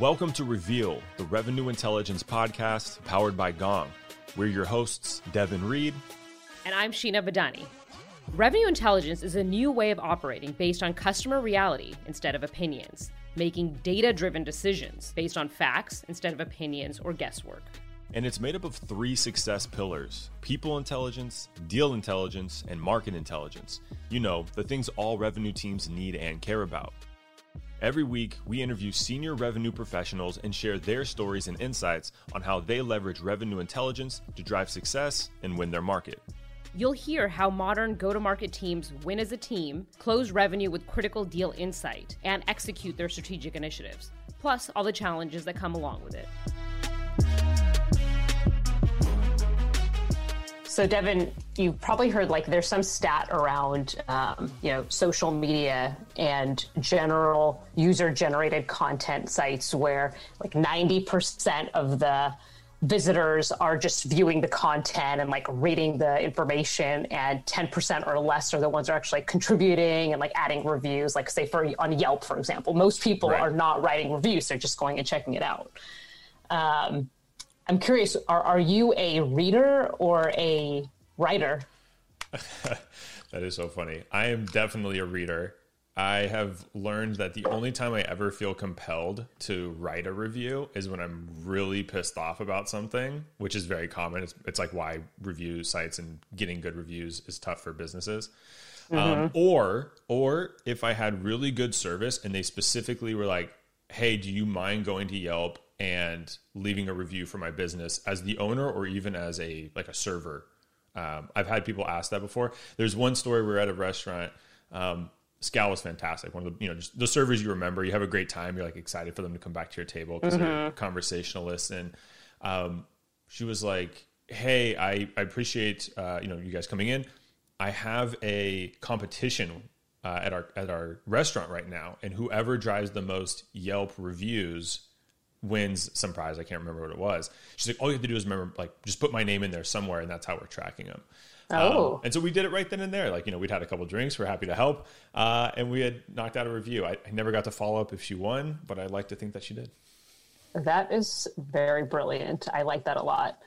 Welcome to Reveal, the revenue intelligence podcast powered by Gong. We're your hosts, Devin Reed. And I'm Sheena Badani. Revenue intelligence is a new way of operating based on customer reality instead of opinions, making data driven decisions based on facts instead of opinions or guesswork. And it's made up of three success pillars people intelligence, deal intelligence, and market intelligence. You know, the things all revenue teams need and care about. Every week, we interview senior revenue professionals and share their stories and insights on how they leverage revenue intelligence to drive success and win their market. You'll hear how modern go to market teams win as a team, close revenue with critical deal insight, and execute their strategic initiatives, plus all the challenges that come along with it. So, Devin, you've probably heard like there's some stat around, um, you know, social media and general user generated content sites where like 90% of the visitors are just viewing the content and like reading the information and 10% or less are the ones that are actually contributing and like adding reviews like say for on yelp for example most people right. are not writing reviews they're just going and checking it out um, I'm curious, are, are you a reader or a writer? that is so funny. I am definitely a reader. I have learned that the only time I ever feel compelled to write a review is when I'm really pissed off about something, which is very common. It's, it's like why review sites and getting good reviews is tough for businesses. Um, mm-hmm. Um, or, or if I had really good service and they specifically were like, "Hey, do you mind going to Yelp and leaving a review for my business as the owner or even as a like a server. Um, I've had people ask that before. There's one story we we're at a restaurant. Um, Scal was fantastic. One of the you know just the servers you remember. You have a great time. You're like excited for them to come back to your table because mm-hmm. they're conversationalists. And um, she was like, "Hey, I, I appreciate uh, you know you guys coming in. I have a competition uh, at our at our restaurant right now, and whoever drives the most Yelp reviews wins some prize. I can't remember what it was. She's like, all you have to do is remember, like, just put my name in there somewhere, and that's how we're tracking them. Oh. Um, and so we did it right then and there. Like, you know, we'd had a couple drinks. We're happy to help. Uh, and we had knocked out a review. I, I never got to follow up if she won, but I like to think that she did. That is very brilliant. I like that a lot.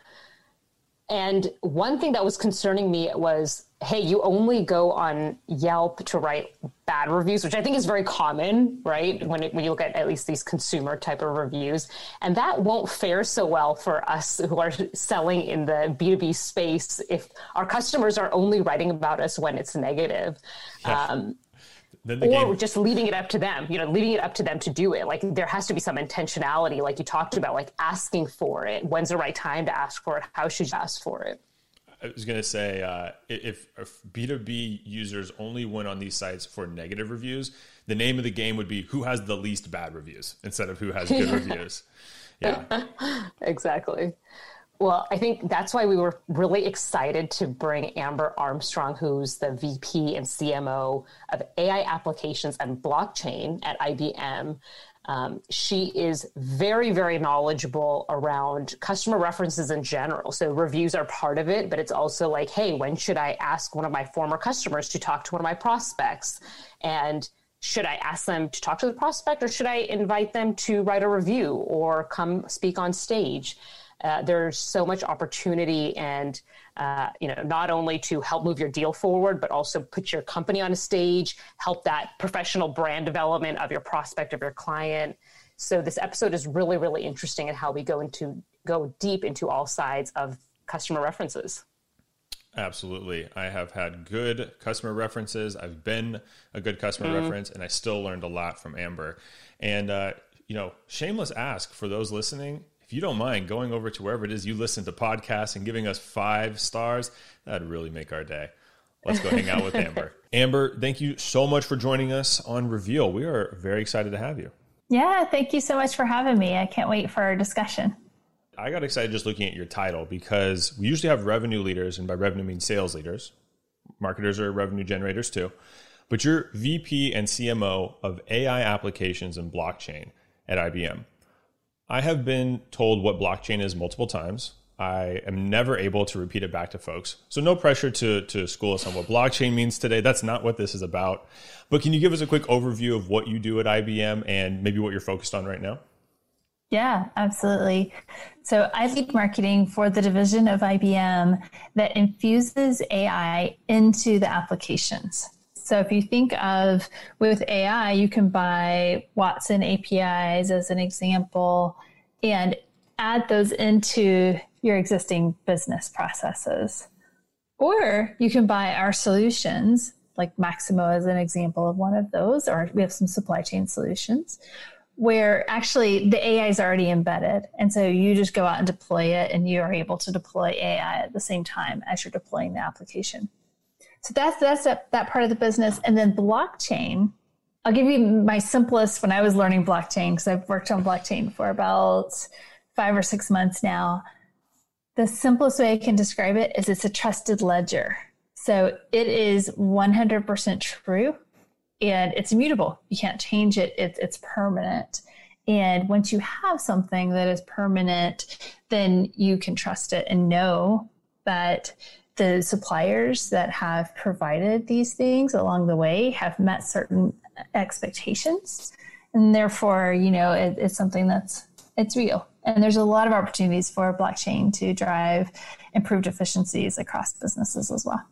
And one thing that was concerning me was hey, you only go on Yelp to write bad reviews, which I think is very common, right? When, it, when you look at at least these consumer type of reviews. And that won't fare so well for us who are selling in the B2B space if our customers are only writing about us when it's negative. Yeah. Um, or game... just leaving it up to them, you know, leaving it up to them to do it. Like there has to be some intentionality, like you talked about, like asking for it. When's the right time to ask for it? How should you ask for it? I was going to say uh, if, if B2B users only went on these sites for negative reviews, the name of the game would be who has the least bad reviews instead of who has good reviews. Yeah. exactly. Well, I think that's why we were really excited to bring Amber Armstrong, who's the VP and CMO of AI applications and blockchain at IBM. Um, she is very, very knowledgeable around customer references in general. So reviews are part of it, but it's also like, hey, when should I ask one of my former customers to talk to one of my prospects? And should I ask them to talk to the prospect or should I invite them to write a review or come speak on stage? Uh, there's so much opportunity and uh, you know not only to help move your deal forward but also put your company on a stage help that professional brand development of your prospect of your client so this episode is really really interesting in how we go into go deep into all sides of customer references Absolutely. I have had good customer references. I've been a good customer mm. reference, and I still learned a lot from Amber. And, uh, you know, shameless ask for those listening if you don't mind going over to wherever it is you listen to podcasts and giving us five stars, that'd really make our day. Let's go hang out with Amber. Amber, thank you so much for joining us on Reveal. We are very excited to have you. Yeah, thank you so much for having me. I can't wait for our discussion. I got excited just looking at your title because we usually have revenue leaders, and by revenue means sales leaders. Marketers are revenue generators too. But you're VP and CMO of AI applications and blockchain at IBM. I have been told what blockchain is multiple times. I am never able to repeat it back to folks. So no pressure to to school us on what blockchain means today. That's not what this is about. But can you give us a quick overview of what you do at IBM and maybe what you're focused on right now? Yeah, absolutely. So I lead marketing for the division of IBM that infuses AI into the applications. So if you think of with AI, you can buy Watson APIs as an example and add those into your existing business processes. Or you can buy our solutions, like Maximo as an example of one of those, or we have some supply chain solutions where actually the AI is already embedded. And so you just go out and deploy it, and you are able to deploy AI at the same time as you're deploying the application. So that's that's that, that part of the business. And then blockchain, I'll give you my simplest when I was learning blockchain, because I've worked on blockchain for about five or six months now. The simplest way I can describe it is it's a trusted ledger. So it is 100% true and it's immutable. You can't change it. It's it's permanent. And once you have something that is permanent, then you can trust it and know that the suppliers that have provided these things along the way have met certain expectations. And therefore, you know, it, it's something that's it's real. And there's a lot of opportunities for blockchain to drive improved efficiencies across businesses as well.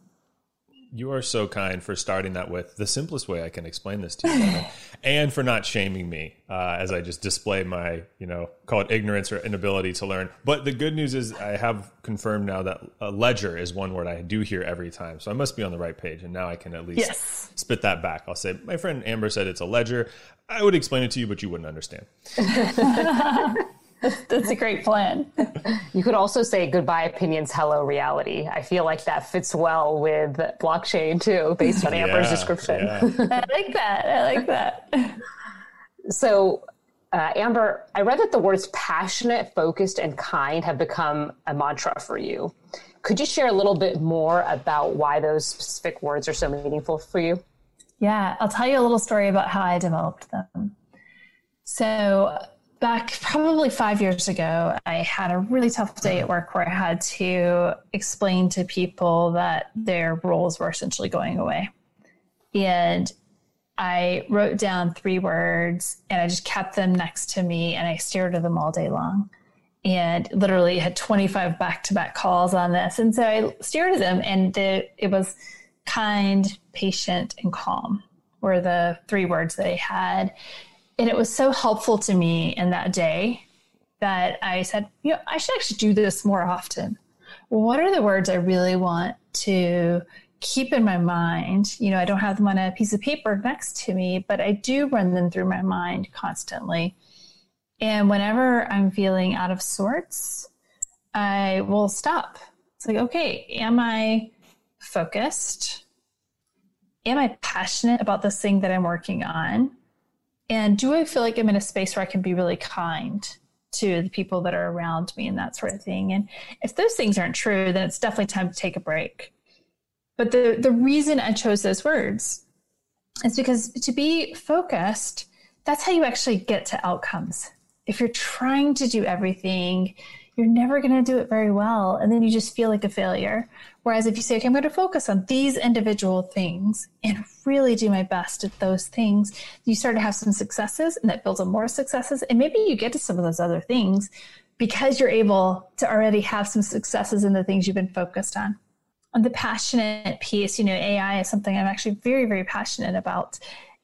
You are so kind for starting that with the simplest way I can explain this to you, and for not shaming me uh, as I just display my, you know, call it ignorance or inability to learn. But the good news is I have confirmed now that a ledger is one word I do hear every time, so I must be on the right page, and now I can at least yes. spit that back. I'll say, my friend Amber said it's a ledger. I would explain it to you, but you wouldn't understand. That's a great plan. You could also say goodbye opinions, hello reality. I feel like that fits well with blockchain too, based on Amber's description. Yeah. I like that. I like that. So, uh, Amber, I read that the words passionate, focused, and kind have become a mantra for you. Could you share a little bit more about why those specific words are so meaningful for you? Yeah, I'll tell you a little story about how I developed them. So, back probably five years ago, I had a really tough day at work where I had to explain to people that their roles were essentially going away. And I wrote down three words and I just kept them next to me and I stared at them all day long. And literally had 25 back to back calls on this. And so I stared at them and the, it was kind, patient, and calm were the three words that I had. And it was so helpful to me in that day that I said, you know, I should actually do this more often. What are the words I really want to keep in my mind? You know, I don't have them on a piece of paper next to me, but I do run them through my mind constantly. And whenever I'm feeling out of sorts, I will stop. It's like, okay, am I focused? Am I passionate about this thing that I'm working on? And do I feel like I'm in a space where I can be really kind to the people that are around me and that sort of thing? And if those things aren't true, then it's definitely time to take a break. But the, the reason I chose those words is because to be focused, that's how you actually get to outcomes. If you're trying to do everything, you're never going to do it very well. And then you just feel like a failure. Whereas if you say, okay, I'm going to focus on these individual things and really do my best at those things, you start to have some successes and that builds on more successes. And maybe you get to some of those other things because you're able to already have some successes in the things you've been focused on. On the passionate piece, you know, AI is something I'm actually very, very passionate about.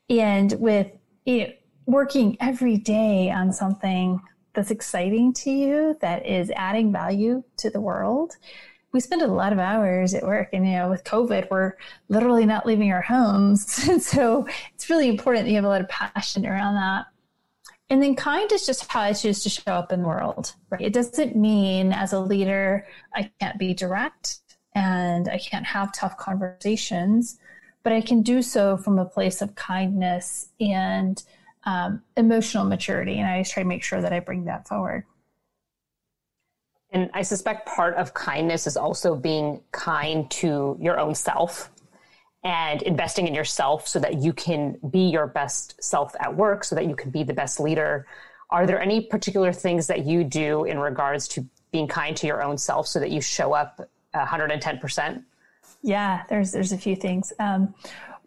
And with you know, working every day on something that's exciting to you, that is adding value to the world, we spend a lot of hours at work and you know with covid we're literally not leaving our homes. And so it's really important that you have a lot of passion around that. And then kind is just how i choose to show up in the world right? It doesn't mean as a leader i can't be direct and i can't have tough conversations but i can do so from a place of kindness and um, emotional maturity and i always try to make sure that i bring that forward and I suspect part of kindness is also being kind to your own self and investing in yourself so that you can be your best self at work, so that you can be the best leader. Are there any particular things that you do in regards to being kind to your own self so that you show up 110%? Yeah, there's there's a few things. Um,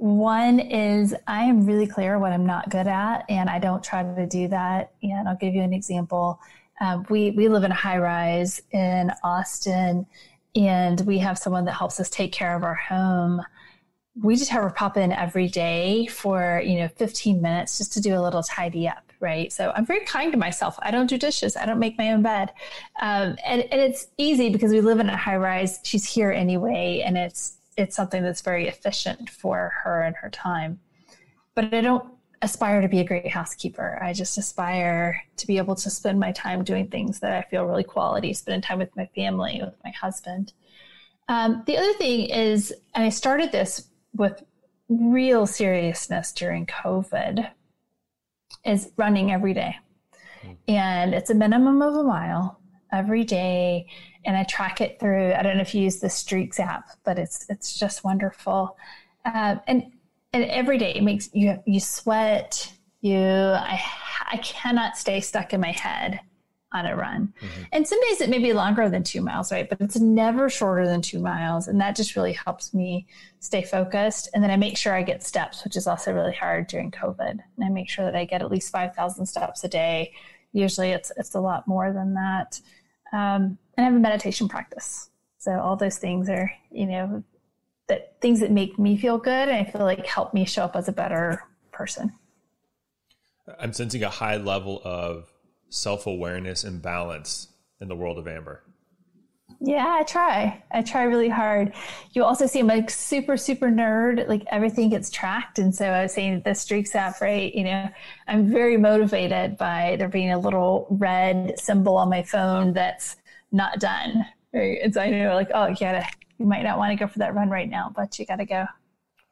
One is I am really clear what I'm not good at, and I don't try to do that. And I'll give you an example. Um, we we live in a high rise in Austin, and we have someone that helps us take care of our home. We just have her pop in every day for you know 15 minutes just to do a little tidy up, right? So I'm very kind to myself. I don't do dishes. I don't make my own bed, um, and and it's easy because we live in a high rise. She's here anyway, and it's it's something that's very efficient for her and her time. But I don't aspire to be a great housekeeper. I just aspire to be able to spend my time doing things that I feel really quality, spending time with my family, with my husband. Um, the other thing is, and I started this with real seriousness during COVID, is running every day. And it's a minimum of a mile every day and I track it through. I don't know if you use the Streaks app, but it's it's just wonderful. Uh, and and every day it makes you you sweat. You I I cannot stay stuck in my head on a run. Mm-hmm. And some days it may be longer than two miles, right? But it's never shorter than two miles. And that just really helps me stay focused. And then I make sure I get steps, which is also really hard during COVID. And I make sure that I get at least 5,000 steps a day. Usually it's, it's a lot more than that. Um, and I have a meditation practice. So all those things are, you know, that things that make me feel good and I feel like help me show up as a better person. I'm sensing a high level of self awareness and balance in the world of Amber. Yeah, I try. I try really hard. You also see I'm like super, super nerd. Like everything gets tracked. And so I was saying the Streaks app, right? You know, I'm very motivated by there being a little red symbol on my phone that's not done. Right. And so I know like, oh, you gotta, you might not want to go for that run right now, but you gotta go.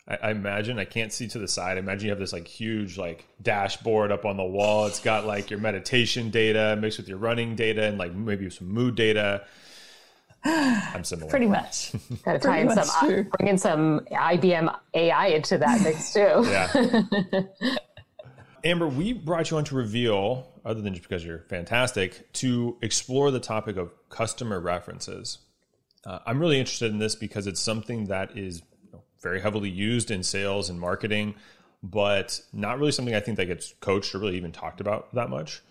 I, I imagine I can't see to the side. I imagine you have this like huge like dashboard up on the wall. It's got like your meditation data mixed with your running data and like maybe some mood data I'm similar. Pretty much. Got to tie in some, bring in some IBM AI into that mix too. yeah. Amber, we brought you on to reveal, other than just because you're fantastic, to explore the topic of customer references. Uh, I'm really interested in this because it's something that is you know, very heavily used in sales and marketing, but not really something I think that gets coached or really even talked about that much.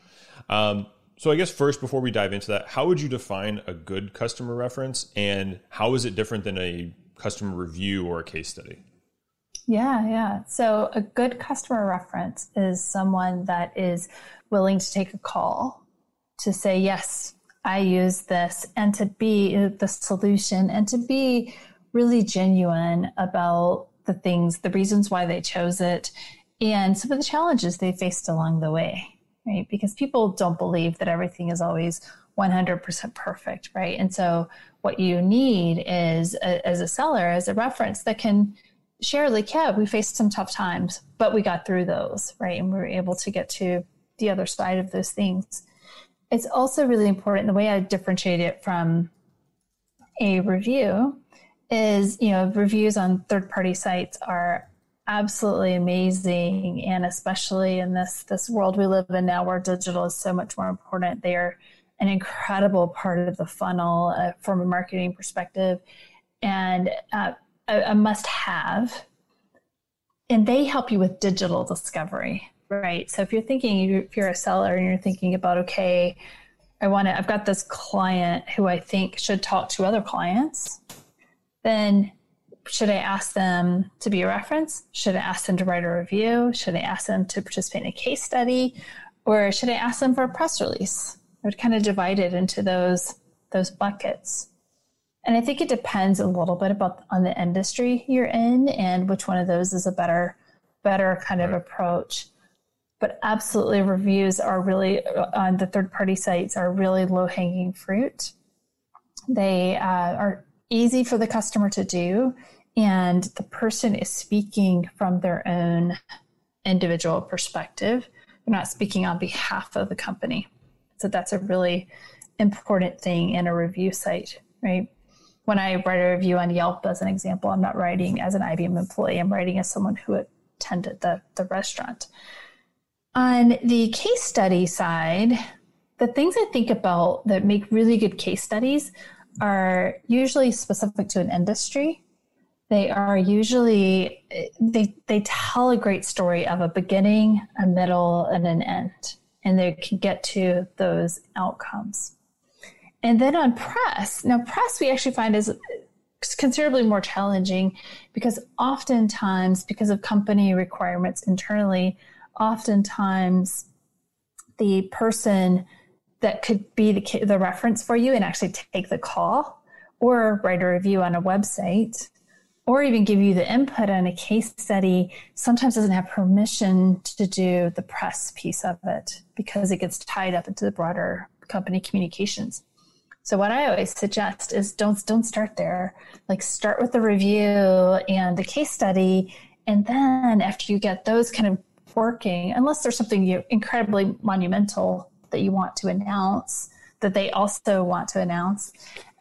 Um, so I guess first, before we dive into that, how would you define a good customer reference, and how is it different than a customer review or a case study? Yeah, yeah. So a good customer reference is someone that is willing to take a call to say, yes, I use this, and to be the solution, and to be really genuine about the things, the reasons why they chose it, and some of the challenges they faced along the way right? Because people don't believe that everything is always 100% perfect, right? And so what you need is a, as a seller, as a reference that can share like, yeah, we faced some tough times, but we got through those, right? And we were able to get to the other side of those things. It's also really important. The way I differentiate it from a review is, you know, reviews on third party sites are absolutely amazing and especially in this this world we live in now where digital is so much more important they are an incredible part of the funnel uh, from a marketing perspective and uh, a, a must have and they help you with digital discovery right so if you're thinking if you're a seller and you're thinking about okay i want to i've got this client who i think should talk to other clients then should I ask them to be a reference? Should I ask them to write a review? Should I ask them to participate in a case study? Or should I ask them for a press release? I would kind of divide it into those those buckets. And I think it depends a little bit about on the industry you're in and which one of those is a better better kind of approach. But absolutely reviews are really on the third party sites are really low hanging fruit. They uh, are easy for the customer to do and the person is speaking from their own individual perspective. They're not speaking on behalf of the company. So that's a really important thing in a review site, right? When I write a review on Yelp, as an example, I'm not writing as an IBM employee, I'm writing as someone who attended the, the restaurant. On the case study side, the things I think about that make really good case studies are usually specific to an industry they are usually they they tell a great story of a beginning, a middle, and an end, and they can get to those outcomes. And then on press, now press we actually find is considerably more challenging because oftentimes, because of company requirements internally, oftentimes the person that could be the, the reference for you and actually take the call or write a review on a website or even give you the input on a case study sometimes doesn't have permission to do the press piece of it because it gets tied up into the broader company communications so what I always suggest is don't don't start there. Like start with the review and the case study, and then after you get those kind of working, unless there's something you incredibly monumental that you want to announce that they also want to announce,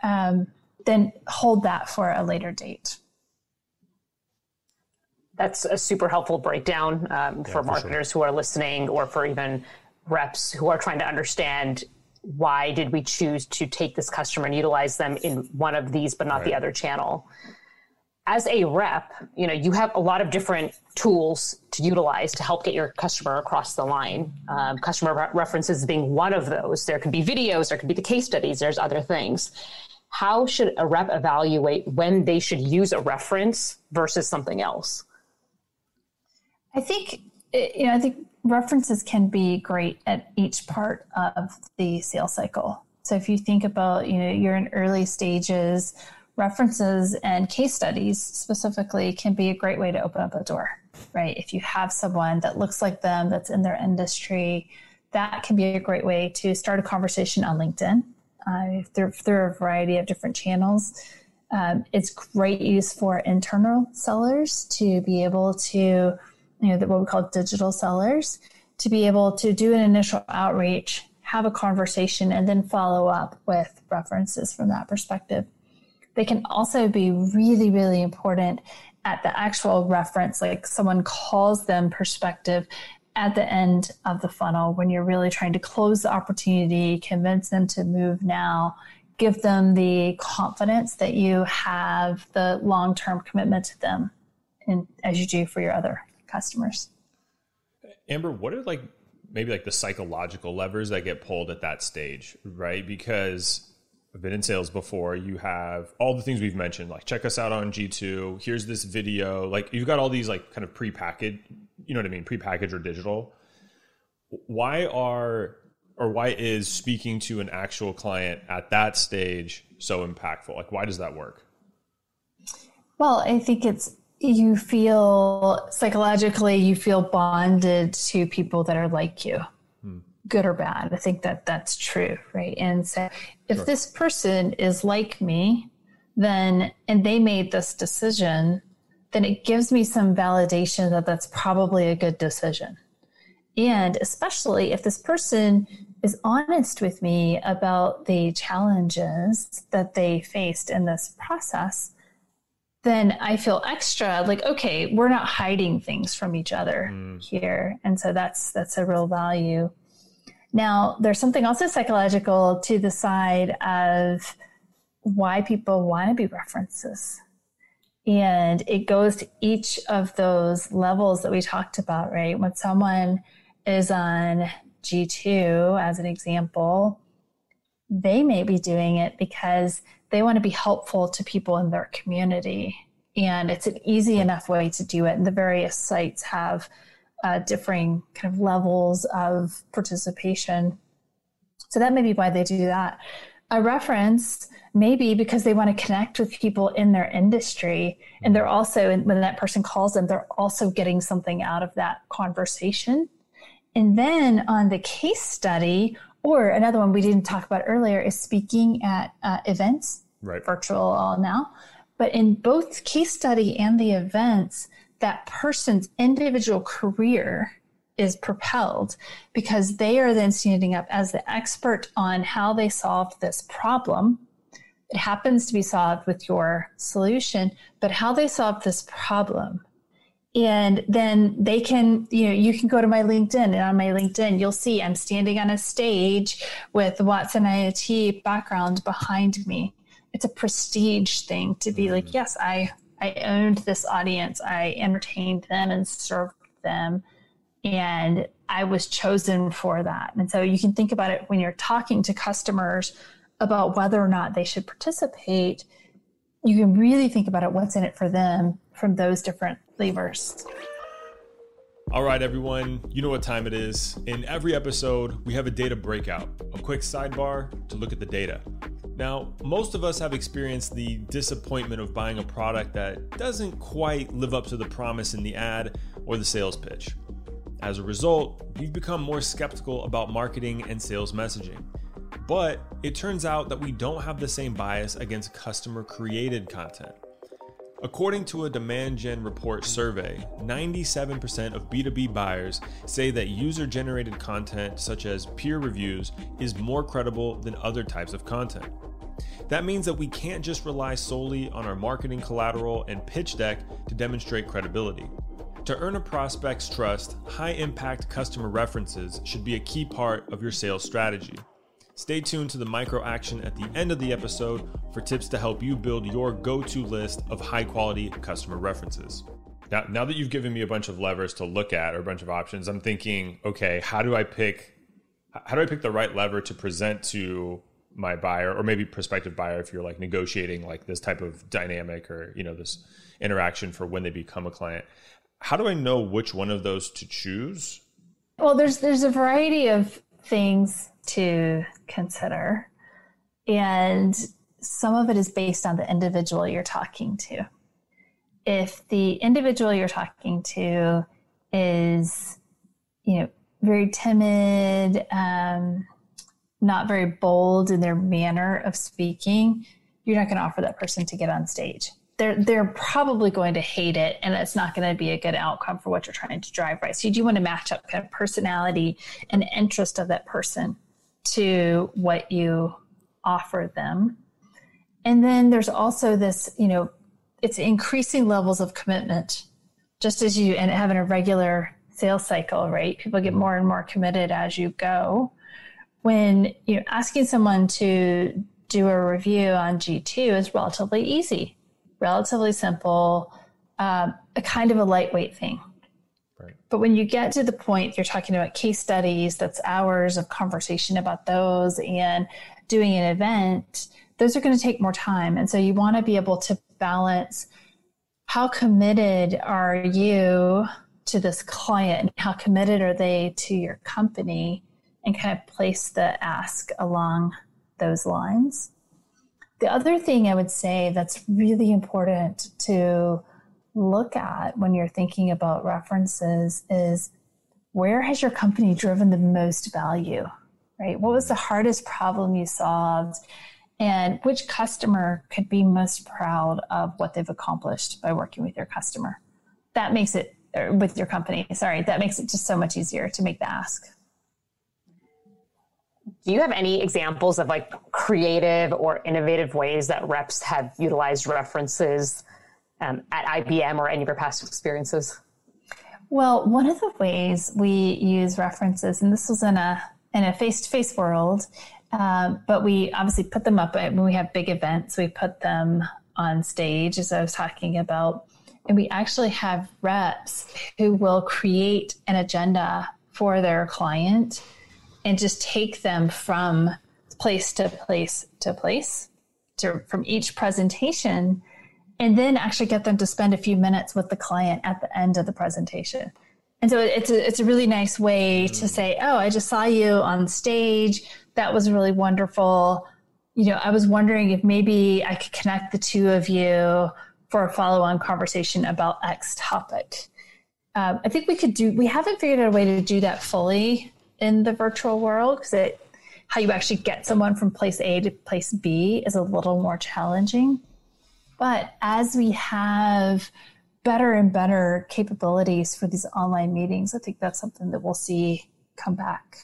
um, then hold that for a later date. That's a super helpful breakdown um, yeah, for marketers sure. who are listening, or for even reps who are trying to understand why did we choose to take this customer and utilize them in one of these but not right. the other channel as a rep you know you have a lot of different tools to utilize to help get your customer across the line. Um, customer re- references being one of those. There could be videos there could be the case studies there's other things. How should a rep evaluate when they should use a reference versus something else? I think you know i think references can be great at each part of the sales cycle. So if you think about, you know, you're in early stages, references and case studies specifically can be a great way to open up a door, right? If you have someone that looks like them, that's in their industry, that can be a great way to start a conversation on LinkedIn uh, through, through a variety of different channels. Um, it's great use for internal sellers to be able to you know, what we call digital sellers, to be able to do an initial outreach, have a conversation, and then follow up with references from that perspective. They can also be really, really important at the actual reference, like someone calls them perspective at the end of the funnel when you're really trying to close the opportunity, convince them to move now, give them the confidence that you have the long term commitment to them, as you do for your other customers. Amber, what are like maybe like the psychological levers that get pulled at that stage, right? Because I've been in sales before. You have all the things we've mentioned, like check us out on G2. Here's this video. Like you've got all these like kind of prepackaged, you know what I mean, prepackaged or digital. Why are or why is speaking to an actual client at that stage so impactful? Like why does that work? Well, I think it's you feel psychologically you feel bonded to people that are like you. Good or bad i think that that's true right and so if sure. this person is like me then and they made this decision then it gives me some validation that that's probably a good decision and especially if this person is honest with me about the challenges that they faced in this process then I feel extra like, okay, we're not hiding things from each other mm. here. And so that's that's a real value. Now, there's something also psychological to the side of why people want to be references. And it goes to each of those levels that we talked about, right? When someone is on G2, as an example, they may be doing it because they want to be helpful to people in their community. And it's an easy enough way to do it. And the various sites have uh, differing kind of levels of participation. So that may be why they do that. A reference maybe because they want to connect with people in their industry. And they're also, when that person calls them, they're also getting something out of that conversation. And then on the case study, or another one we didn't talk about earlier is speaking at uh, events, right. virtual all now. But in both case study and the events, that person's individual career is propelled because they are then standing up as the expert on how they solved this problem. It happens to be solved with your solution, but how they solved this problem and then they can you know you can go to my linkedin and on my linkedin you'll see i'm standing on a stage with watson iot background behind me it's a prestige thing to be like mm. yes i I owned this audience. I entertained them and served them. And I was chosen for that. And so you can think about it when you're talking to customers about whether or not they should participate. You can really think about it what's in it for them from those different levers. All right, everyone, you know what time it is. In every episode, we have a data breakout, a quick sidebar to look at the data. Now, most of us have experienced the disappointment of buying a product that doesn't quite live up to the promise in the ad or the sales pitch. As a result, we've become more skeptical about marketing and sales messaging. But it turns out that we don't have the same bias against customer created content. According to a Demand Gen Report survey, 97% of B2B buyers say that user generated content, such as peer reviews, is more credible than other types of content. That means that we can't just rely solely on our marketing collateral and pitch deck to demonstrate credibility. To earn a prospect's trust, high impact customer references should be a key part of your sales strategy. Stay tuned to the micro action at the end of the episode for tips to help you build your go to list of high quality customer references. Now, now that you've given me a bunch of levers to look at or a bunch of options, I'm thinking, okay, how do I pick how do I pick the right lever to present to my buyer or maybe prospective buyer if you're like negotiating like this type of dynamic or you know this interaction for when they become a client how do i know which one of those to choose well there's there's a variety of things to consider and some of it is based on the individual you're talking to if the individual you're talking to is you know very timid um, not very bold in their manner of speaking, you're not going to offer that person to get on stage. They're they're probably going to hate it, and it's not going to be a good outcome for what you're trying to drive. Right. So you do want to match up kind of personality and interest of that person to what you offer them. And then there's also this, you know, it's increasing levels of commitment. Just as you and having a regular sales cycle, right? People get more and more committed as you go when you're asking someone to do a review on G2 is relatively easy, relatively simple, um, a kind of a lightweight thing. But when you get to the point you're talking about case studies, that's hours of conversation about those and doing an event, those are going to take more time. And so you want to be able to balance how committed are you to this client? How committed are they to your company? and kind of place the ask along those lines. The other thing I would say that's really important to look at when you're thinking about references is where has your company driven the most value, right? What was the hardest problem you solved? And which customer could be most proud of what they've accomplished by working with your customer? That makes it, with your company, sorry, that makes it just so much easier to make the ask do you have any examples of like creative or innovative ways that reps have utilized references um, at IBM or any of your past experiences? Well, one of the ways we use references, and this was in a in a face to face world, um, but we obviously put them up when we have big events. We put them on stage, as I was talking about, and we actually have reps who will create an agenda for their client and just take them from place to place to place to from each presentation and then actually get them to spend a few minutes with the client at the end of the presentation. And so it's a, it's a really nice way to say, oh, I just saw you on stage. That was really wonderful. You know, I was wondering if maybe I could connect the two of you for a follow on conversation about X topic. Um, I think we could do, we haven't figured out a way to do that fully in the virtual world because it how you actually get someone from place A to place B is a little more challenging. But as we have better and better capabilities for these online meetings, I think that's something that we'll see come back.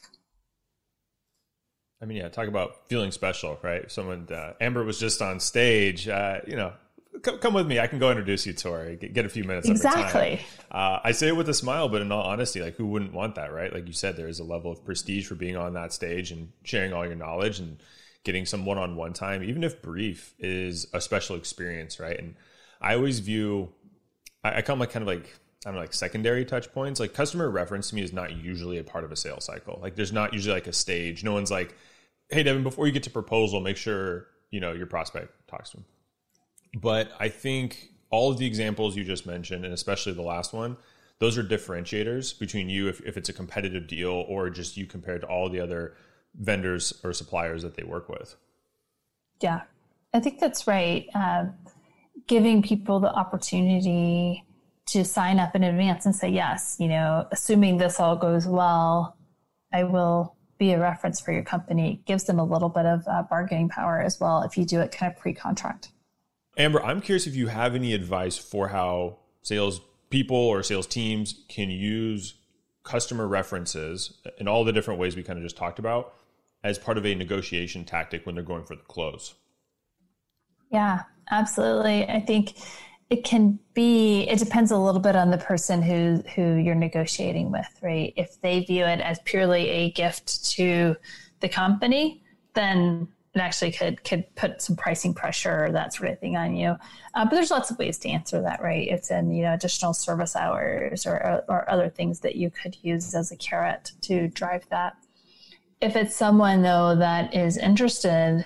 I mean, yeah, talk about feeling special, right? Someone, uh, Amber was just on stage, uh, you know, come, come with me. I can go introduce you to her. Get, get a few minutes. Exactly. Uh, I say it with a smile, but in all honesty, like who wouldn't want that, right? Like you said, there is a level of prestige for being on that stage and sharing all your knowledge and getting some one-on-one time, even if brief, is a special experience, right? And I always view, I, I come like kind of like I don't know, like secondary touch points. Like customer reference to me is not usually a part of a sales cycle. Like there's not usually like a stage. No one's like, hey Devin, before you get to proposal, make sure you know your prospect talks to him. But I think all of the examples you just mentioned, and especially the last one, those are differentiators between you if, if it's a competitive deal or just you compared to all the other vendors or suppliers that they work with. Yeah, I think that's right. Uh, giving people the opportunity to sign up in advance and say, yes, you know, assuming this all goes well, I will be a reference for your company. It gives them a little bit of uh, bargaining power as well if you do it kind of pre contract. Amber, I'm curious if you have any advice for how sales people or sales teams can use customer references in all the different ways we kind of just talked about as part of a negotiation tactic when they're going for the close. Yeah, absolutely. I think it can be it depends a little bit on the person who who you're negotiating with, right? If they view it as purely a gift to the company, then it actually could could put some pricing pressure or that sort of thing on you. Uh, but there's lots of ways to answer that, right? It's in you know additional service hours or or other things that you could use as a carrot to drive that. If it's someone though that is interested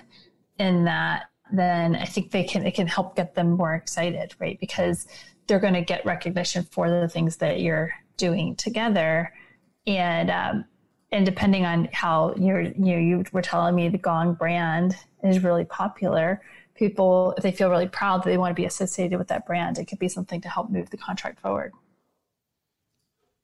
in that, then I think they can it can help get them more excited, right? Because they're going to get recognition for the things that you're doing together, and um, and depending on how you're you know, you were telling me the Gong brand is really popular. People, if they feel really proud that they want to be associated with that brand, it could be something to help move the contract forward.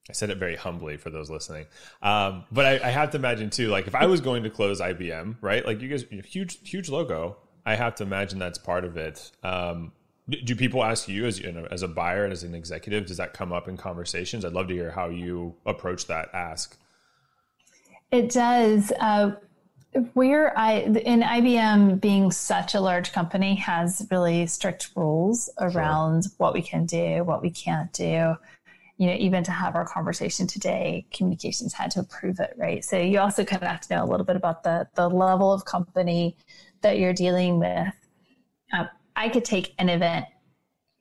I said it very humbly for those listening, um, but I, I, have to imagine too. Like if I was going to close IBM, right? Like you guys, huge, huge logo. I have to imagine that's part of it. Um, do people ask you as you know, as a buyer and as an executive? Does that come up in conversations? I'd love to hear how you approach that ask. It does. Uh, where I in IBM being such a large company has really strict rules around sure. what we can do, what we can't do you know, even to have our conversation today, communications had to approve it, right? So you also kind of have to know a little bit about the the level of company that you're dealing with. Um, I could take an event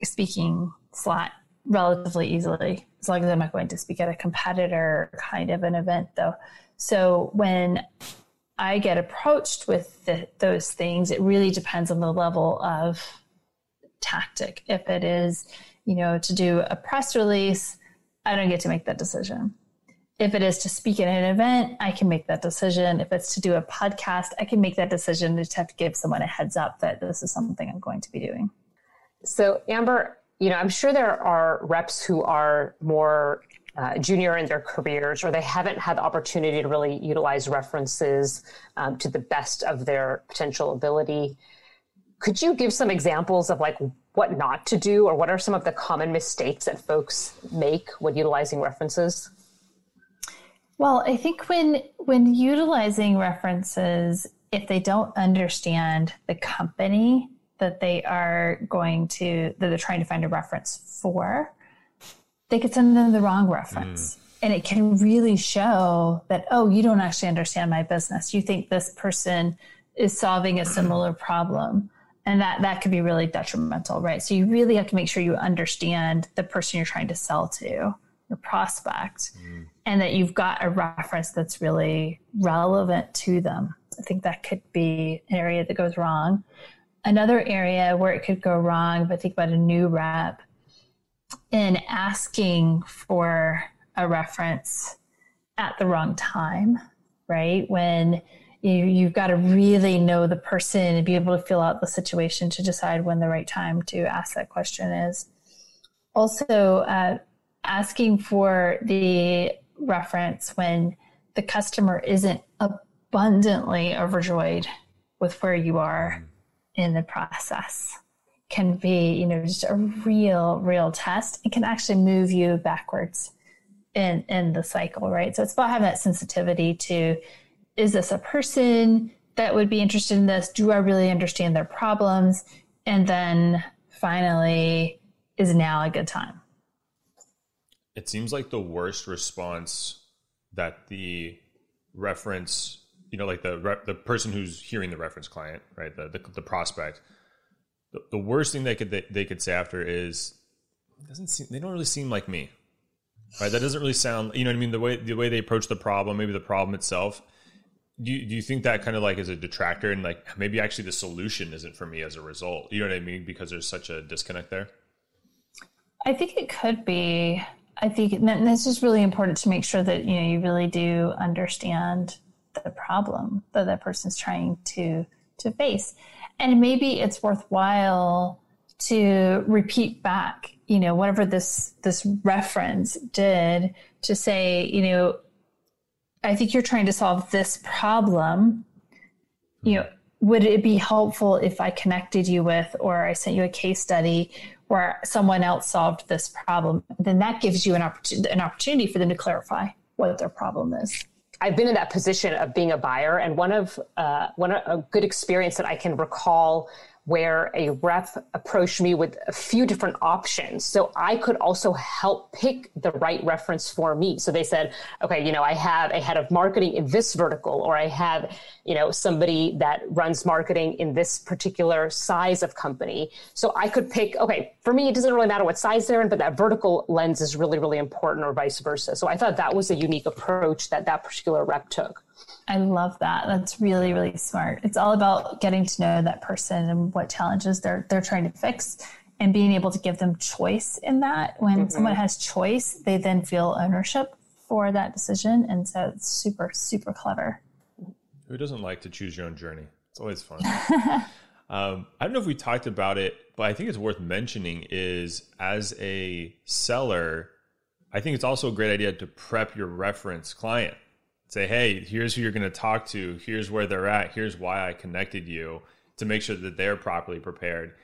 speaking slot relatively easily, as long as I'm not going to speak at a competitor kind of an event, though. So when I get approached with the, those things, it really depends on the level of tactic. If it is, you know, to do a press release, I don't get to make that decision. If it is to speak at an event, I can make that decision. If it's to do a podcast, I can make that decision. Just have to give someone a heads up that this is something I'm going to be doing. So, Amber, you know, I'm sure there are reps who are more uh, junior in their careers or they haven't had the opportunity to really utilize references um, to the best of their potential ability. Could you give some examples of like what not to do or what are some of the common mistakes that folks make when utilizing references? Well, I think when when utilizing references, if they don't understand the company that they are going to that they're trying to find a reference for, they could send them the wrong reference. Mm. And it can really show that, oh, you don't actually understand my business. You think this person is solving a similar problem and that that could be really detrimental right? So you really have to make sure you understand the person you're trying to sell to your prospect mm. and that you've got a reference that's really relevant to them. I think that could be an area that goes wrong. Another area where it could go wrong if i think about a new rep in asking for a reference at the wrong time right? When you, you've got to really know the person and be able to fill out the situation to decide when the right time to ask that question is. Also, uh, asking for the reference when the customer isn't abundantly overjoyed with where you are in the process can be, you know, just a real, real test. It can actually move you backwards in in the cycle, right? So it's about having that sensitivity to is this a person that would be interested in this? Do I really understand their problems? And then finally, is now a good time? It seems like the worst response that the reference, you know, like the the person who's hearing the reference client, right, the, the, the prospect, the, the worst thing they could they, they could say after is doesn't seem they don't really seem like me. Right? That doesn't really sound you know what I mean, the way the way they approach the problem, maybe the problem itself. Do you, do you think that kind of like is a detractor and like maybe actually the solution isn't for me as a result? You know what I mean? Because there's such a disconnect there. I think it could be. I think this is really important to make sure that you know you really do understand the problem that that person's trying to to face, and maybe it's worthwhile to repeat back, you know, whatever this this reference did to say, you know, I think you're trying to solve this problem. You know, would it be helpful if I connected you with, or I sent you a case study where someone else solved this problem, then that gives you an opportunity, an opportunity for them to clarify what their problem is. I've been in that position of being a buyer, and one of uh, one a good experience that I can recall where a rep approached me with a few different options. So I could also help pick the right reference for me. So they said, okay, you know, I have a head of marketing in this vertical, or I have, you know, somebody that runs marketing in this particular size of company. So I could pick, okay, for me, it doesn't really matter what size they're in, but that vertical lens is really, really important, or vice versa. So I thought that was a unique approach that that particular rep took. I love that. That's really, really smart. It's all about getting to know that person and what challenges they're they're trying to fix and being able to give them choice in that. When mm-hmm. someone has choice, they then feel ownership for that decision. And so it's super, super clever. Who doesn't like to choose your own journey? It's always fun. um, I don't know if we talked about it, but I think it's worth mentioning is as a seller, I think it's also a great idea to prep your reference client say, hey, here's who you're going to talk to. Here's where they're at. Here's why I connected you to make sure that they're properly prepared.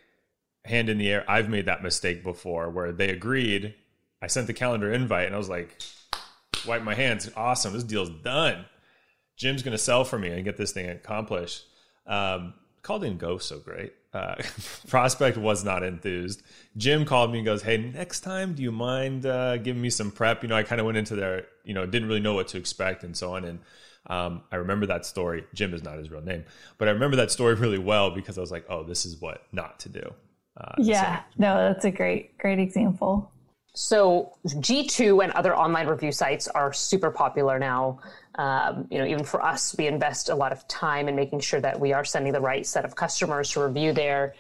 Hand in the air. I've made that mistake before where they agreed. I sent the calendar invite and I was like, wipe my hands. Awesome. This deal's done. Jim's going to sell for me and get this thing accomplished. Um, call didn't go so great. Uh, prospect was not enthused. Jim called me and goes, "Hey, next time, do you mind uh, giving me some prep?" You know, I kind of went into there, you know, didn't really know what to expect and so on. And um, I remember that story. Jim is not his real name, but I remember that story really well because I was like, "Oh, this is what not to do." Uh, yeah, so. no, that's a great, great example. So G2 and other online review sites are super popular now. Um, you know, even for us, we invest a lot of time in making sure that we are sending the right set of customers to review there.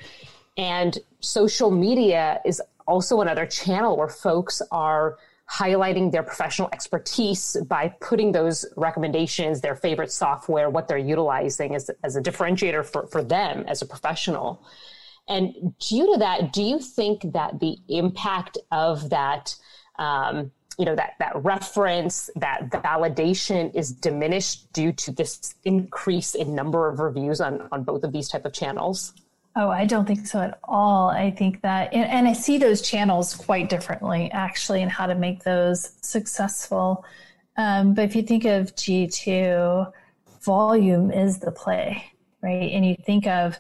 And social media is also another channel where folks are highlighting their professional expertise by putting those recommendations, their favorite software, what they're utilizing as, as a differentiator for, for them as a professional. And due to that, do you think that the impact of that um, you know that that reference that validation is diminished due to this increase in number of reviews on on both of these type of channels? Oh i don't think so at all. I think that and, and i see those channels quite differently actually and how to make those successful. Um, but if you think of g2 volume is the play right? And you think of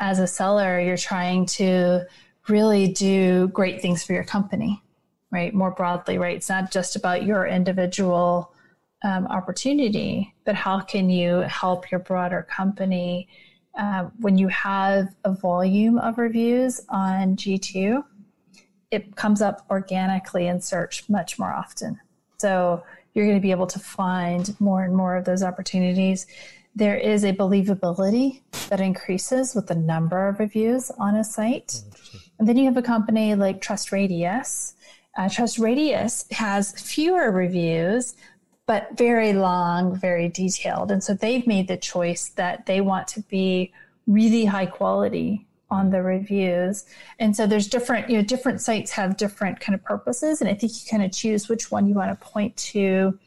as a seller you're trying to really do great things for your company right? More broadly, right? It's not just about your individual um, opportunity, but how can you help your broader company uh, when you have a volume of reviews on G2? It comes up organically in search much more often. So you're going to be able to find more and more of those opportunities. There is a believability that increases with the number of reviews on a site. Oh, and then you have a company like TrustRadius uh, TrustRadius has fewer reviews, but very long, very detailed. And so they've made the choice that they want to be really high quality on the reviews. And so there's different, you know, different sites have different kind of purposes. And I think you kind of choose which one you want to point to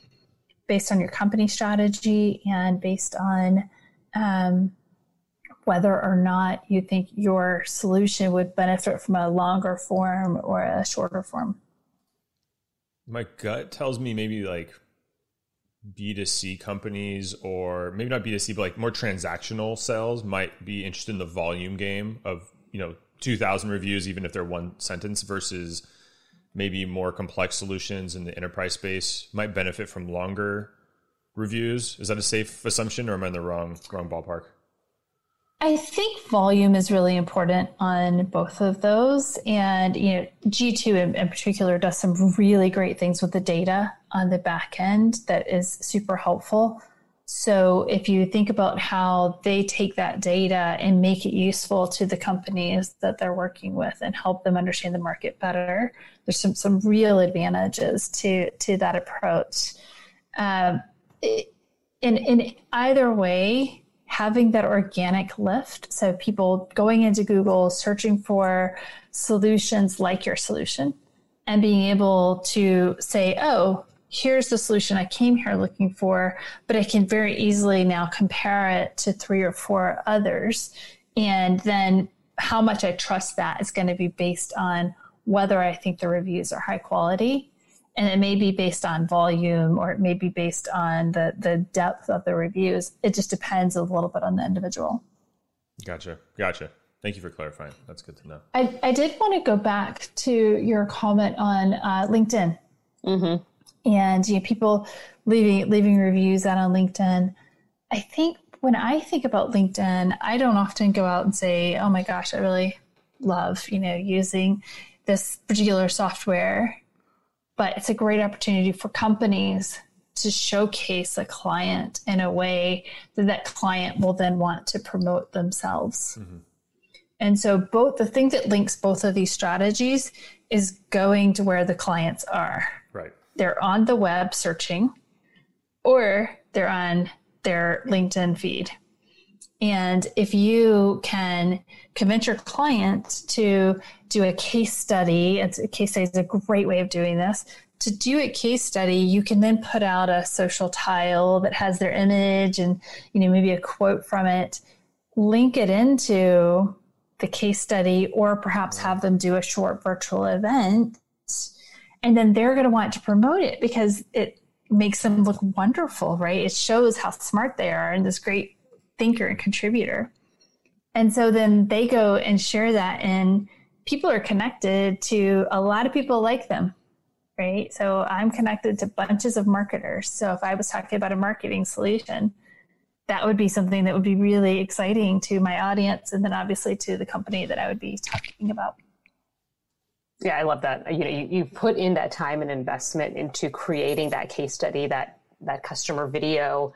based on your company strategy and based on um, whether or not you think your solution would benefit from a longer form or a shorter form. My gut tells me maybe like B2C companies or maybe not B2C, but like more transactional sales might be interested in the volume game of, you know, 2000 reviews, even if they're one sentence versus maybe more complex solutions in the enterprise space might benefit from longer reviews. Is that a safe assumption or am I in the wrong, wrong ballpark? I think volume is really important on both of those. And, you know, G2 in, in, particular does some really great things with the data on the back end that is super helpful. So if you think about how they take that data and make it useful to the companies that they're working with and help them understand the market better, there's some, some real advantages to, to that approach. Um, in, in either way, having that organic lift. So people going into Google, searching for solutions like your solution, and being able to say, oh, here's the solution I came here looking for, but I can very easily now compare it to three or four others. And then how much I trust that is going to be based on whether I think the reviews are high quality. And it may be based on volume or it may be based on the the depth of the reviews. It just depends a little bit on the individual. Gotcha gotcha. Thank you for clarifying. That's good to know. I, I did want to go back to your comment on uh, linkedin. Mm-hmm. And you know, people leaving leaving reviews out on linkedin i think when i think about linkedin i don't often go out and say oh my gosh i really love you know using this particular software but it's a great opportunity for companies to showcase a client in a way that that client will then want to promote themselves. Mm-hmm. And so both the thing that links both of these strategies is going to where the clients are. They're on the web searching or they're on their LinkedIn feed. And if you can convince your client to do a case study, it's a case study is a great way of doing this. To do a case study, you can then put out a social tile that has their image and you know maybe a quote from it, link it into the case study, or perhaps have them do a short virtual event. And then they're going to want to promote it because it makes them look wonderful, right? It shows how smart they are and this great thinker and contributor. And so then they go and share that, and people are connected to a lot of people like them, right? So I'm connected to bunches of marketers. So if I was talking about a marketing solution, that would be something that would be really exciting to my audience, and then obviously to the company that I would be talking about. Yeah, I love that. You know, you, you put in that time and investment into creating that case study, that that customer video.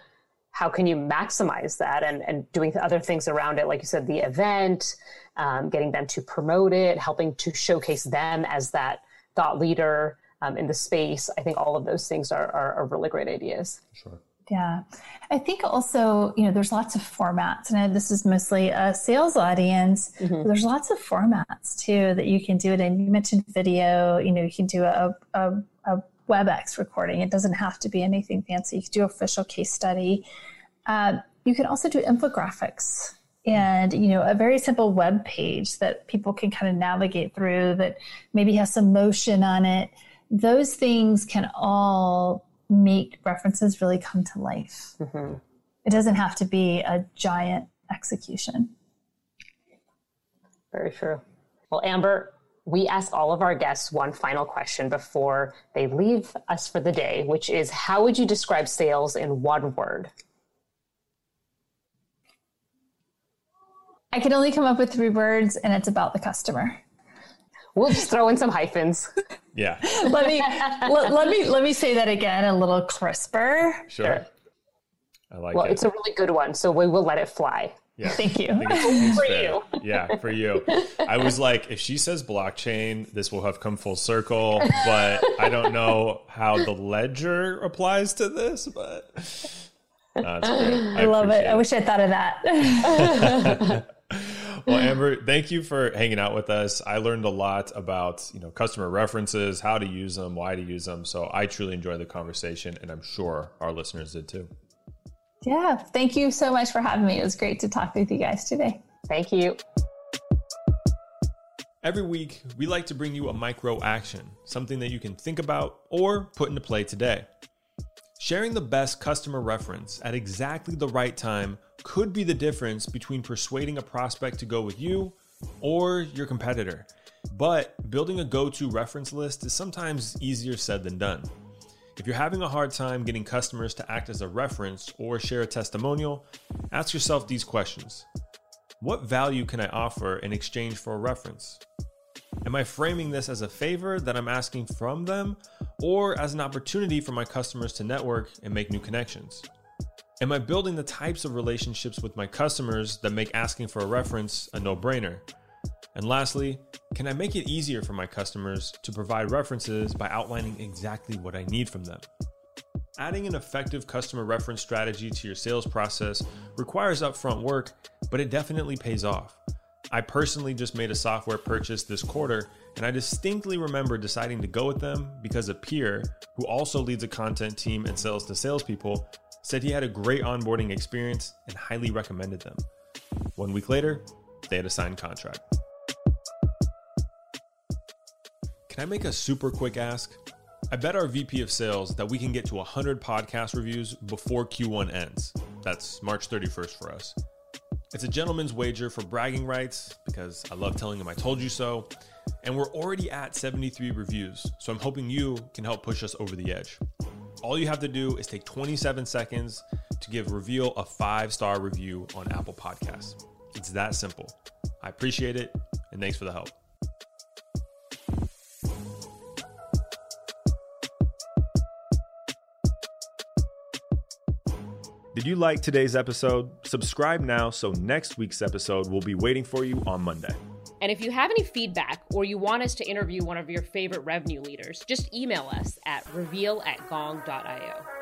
How can you maximize that and, and doing other things around it? Like you said the event um, getting them to promote it helping to showcase them as that thought leader um, in the space. I think all of those things are, are, are really great ideas. Sure yeah. I think also, you know, there's lots of formats, and this is mostly a sales audience. Mm-hmm. There's lots of formats too that you can do it in. You mentioned video, you know, you can do a, a, a WebEx recording. It doesn't have to be anything fancy. You can do official case study. Uh, you can also do infographics and you know a very simple web page that people can kind of navigate through that maybe has some motion on it. Those things can all make references really come to life. Mm-hmm. It doesn't have to be a giant execution. Very true. Well, Amber, we ask all of our guests one final question before they leave us for the day, which is how would you describe sales in one word? I can only come up with three words, and it's about the customer. We'll just throw in some hyphens. Yeah. let me let, let, me let me say that again a little crisper. Sure. sure. I like well, it. it's a really good one, so we will let it fly. Yeah. Thank you. for you. Yeah, for you. I was like, if she says blockchain, this will have come full circle, but I don't know how the ledger applies to this, but uh, I, I, love it. it. I wish I thought of that. well, Amber, thank you for hanging out with us. I learned a lot about, you know, customer references, how to use them, why to use them. So I truly enjoyed the conversation and I'm sure our listeners did too. Yeah. Thank you so much for having me. It was great to talk with you guys today. Thank you. Every week, we like to bring you a micro action, something that you can think about or put into play today. Sharing the best customer reference at exactly the right time could be the difference between persuading a prospect to go with you or your competitor. But building a go to reference list is sometimes easier said than done. If you're having a hard time getting customers to act as a reference or share a testimonial, ask yourself these questions What value can I offer in exchange for a reference? Am I framing this as a favor that I'm asking from them or as an opportunity for my customers to network and make new connections? Am I building the types of relationships with my customers that make asking for a reference a no brainer? And lastly, can I make it easier for my customers to provide references by outlining exactly what I need from them? Adding an effective customer reference strategy to your sales process requires upfront work, but it definitely pays off. I personally just made a software purchase this quarter, and I distinctly remember deciding to go with them because a peer, who also leads a content team and sells to salespeople, said he had a great onboarding experience and highly recommended them. One week later, they had a signed contract. Can I make a super quick ask? I bet our VP of sales that we can get to 100 podcast reviews before Q1 ends. That's March 31st for us. It's a gentleman's wager for bragging rights because I love telling him I told you so. And we're already at 73 reviews, so I'm hoping you can help push us over the edge. All you have to do is take 27 seconds to give Reveal a five star review on Apple Podcasts. It's that simple. I appreciate it, and thanks for the help. Did you like today's episode? Subscribe now so next week's episode will be waiting for you on Monday. And if you have any feedback or you want us to interview one of your favorite revenue leaders, just email us at reveal at gong.io.